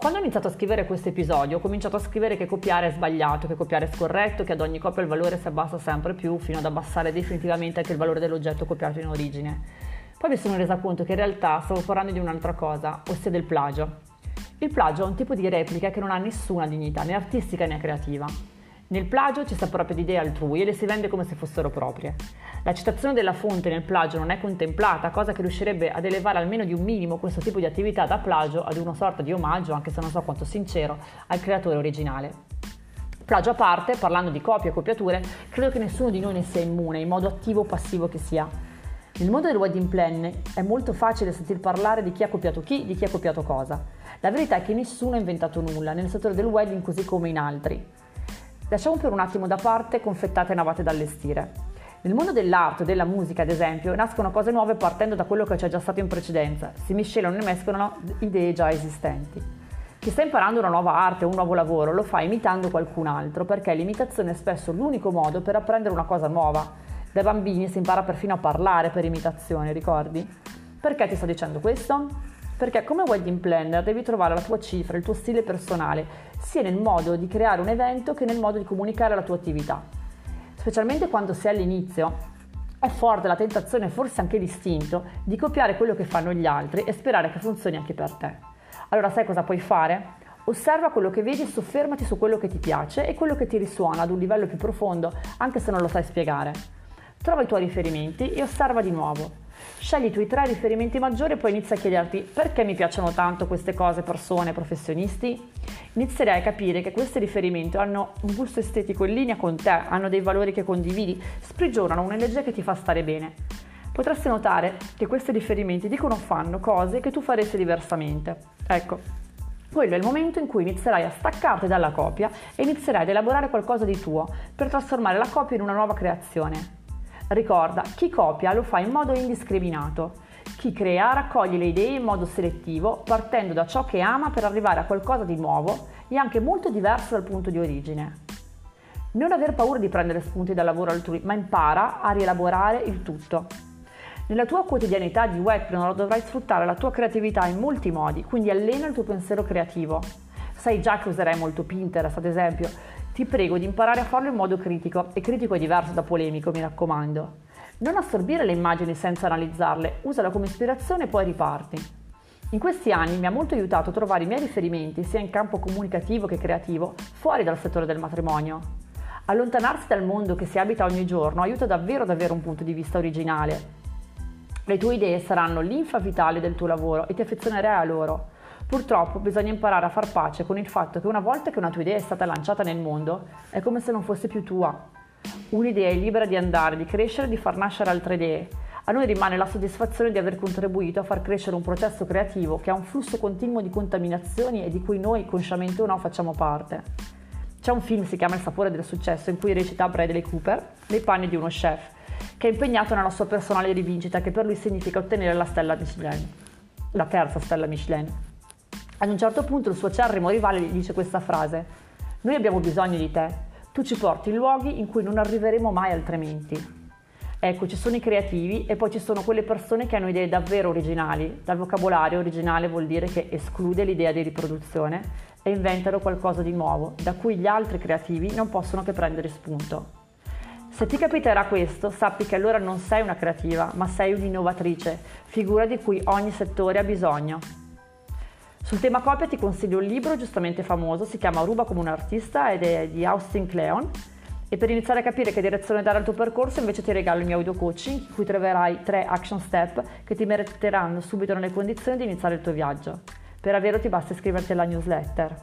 Quando ho iniziato a scrivere questo episodio ho cominciato a scrivere che copiare è sbagliato, che copiare è scorretto, che ad ogni copia il valore si abbassa sempre più fino ad abbassare definitivamente anche il valore dell'oggetto copiato in origine. Poi mi sono resa conto che in realtà stavo parlando di un'altra cosa, ossia del plagio. Il plagio è un tipo di replica che non ha nessuna dignità, né artistica né creativa. Nel plagio ci sta proprio di idee altrui e le si vende come se fossero proprie. La citazione della fonte nel plagio non è contemplata, cosa che riuscirebbe ad elevare almeno di un minimo questo tipo di attività da plagio ad una sorta di omaggio, anche se non so quanto sincero, al creatore originale. Plagio a parte, parlando di copie e copiature, credo che nessuno di noi ne sia immune, in modo attivo o passivo che sia. Nel mondo del wedding plan è molto facile sentir parlare di chi ha copiato chi, di chi ha copiato cosa. La verità è che nessuno ha inventato nulla, nel settore del wedding così come in altri. Lasciamo per un attimo da parte confettate e navate da allestire. Nel mondo dell'arte o della musica, ad esempio, nascono cose nuove partendo da quello che c'è già stato in precedenza, si miscelano e mescolano idee già esistenti. Chi sta imparando una nuova arte o un nuovo lavoro lo fa imitando qualcun altro, perché l'imitazione è spesso l'unico modo per apprendere una cosa nuova. Dai bambini si impara perfino a parlare per imitazione, ricordi? Perché ti sto dicendo questo? Perché come wedding planner devi trovare la tua cifra, il tuo stile personale, sia nel modo di creare un evento che nel modo di comunicare la tua attività. Specialmente quando sei all'inizio, è forte la tentazione, forse anche l'istinto, di copiare quello che fanno gli altri e sperare che funzioni anche per te. Allora sai cosa puoi fare? Osserva quello che vedi e soffermati su quello che ti piace e quello che ti risuona ad un livello più profondo, anche se non lo sai spiegare. Trova i tuoi riferimenti e osserva di nuovo. Scegli i tuoi tre riferimenti maggiori e poi inizia a chiederti perché mi piacciono tanto queste cose, persone, professionisti. Inizierai a capire che questi riferimenti hanno un gusto estetico in linea con te, hanno dei valori che condividi, sprigionano un'energia che ti fa stare bene. Potresti notare che questi riferimenti dicono o fanno cose che tu faresti diversamente. Ecco, quello è il momento in cui inizierai a staccarti dalla copia e inizierai ad elaborare qualcosa di tuo per trasformare la copia in una nuova creazione. Ricorda, chi copia lo fa in modo indiscriminato. Chi crea raccoglie le idee in modo selettivo, partendo da ciò che ama per arrivare a qualcosa di nuovo e anche molto diverso dal punto di origine. Non aver paura di prendere spunti dal lavoro altrui, ma impara a rielaborare il tutto. Nella tua quotidianità di webpreneur dovrai sfruttare la tua creatività in molti modi, quindi allena il tuo pensiero creativo. Sai già che userai molto Pinterest, ad esempio, ti prego di imparare a farlo in modo critico, e critico è diverso da polemico, mi raccomando. Non assorbire le immagini senza analizzarle, usala come ispirazione e poi riparti. In questi anni mi ha molto aiutato a trovare i miei riferimenti, sia in campo comunicativo che creativo, fuori dal settore del matrimonio. Allontanarsi dal mondo che si abita ogni giorno aiuta davvero ad avere un punto di vista originale. Le tue idee saranno l'infa vitale del tuo lavoro e ti affezionerai a loro. Purtroppo bisogna imparare a far pace con il fatto che una volta che una tua idea è stata lanciata nel mondo, è come se non fosse più tua. Un'idea è libera di andare, di crescere e di far nascere altre idee. A noi rimane la soddisfazione di aver contribuito a far crescere un processo creativo che ha un flusso continuo di contaminazioni e di cui noi, consciamente o no, facciamo parte. C'è un film, si chiama Il sapore del successo, in cui recita Bradley Cooper nei panni di uno chef, che è impegnato nella sua personale rivincita, che per lui significa ottenere la stella Michelin, la terza stella Michelin. Ad un certo punto il suo acerrimo rivale gli dice questa frase: Noi abbiamo bisogno di te, tu ci porti in luoghi in cui non arriveremo mai altrimenti. Ecco, ci sono i creativi e poi ci sono quelle persone che hanno idee davvero originali. Dal vocabolario originale vuol dire che esclude l'idea di riproduzione e inventano qualcosa di nuovo, da cui gli altri creativi non possono che prendere spunto. Se ti capiterà questo, sappi che allora non sei una creativa, ma sei un'innovatrice, figura di cui ogni settore ha bisogno. Sul tema copia ti consiglio un libro giustamente famoso, si chiama Ruba come un artista ed è di Austin Kleon. E per iniziare a capire che direzione dare al tuo percorso invece ti regalo il mio audio coaching in cui troverai tre action step che ti metteranno subito nelle condizioni di iniziare il tuo viaggio. Per averlo ti basta iscriverti alla newsletter.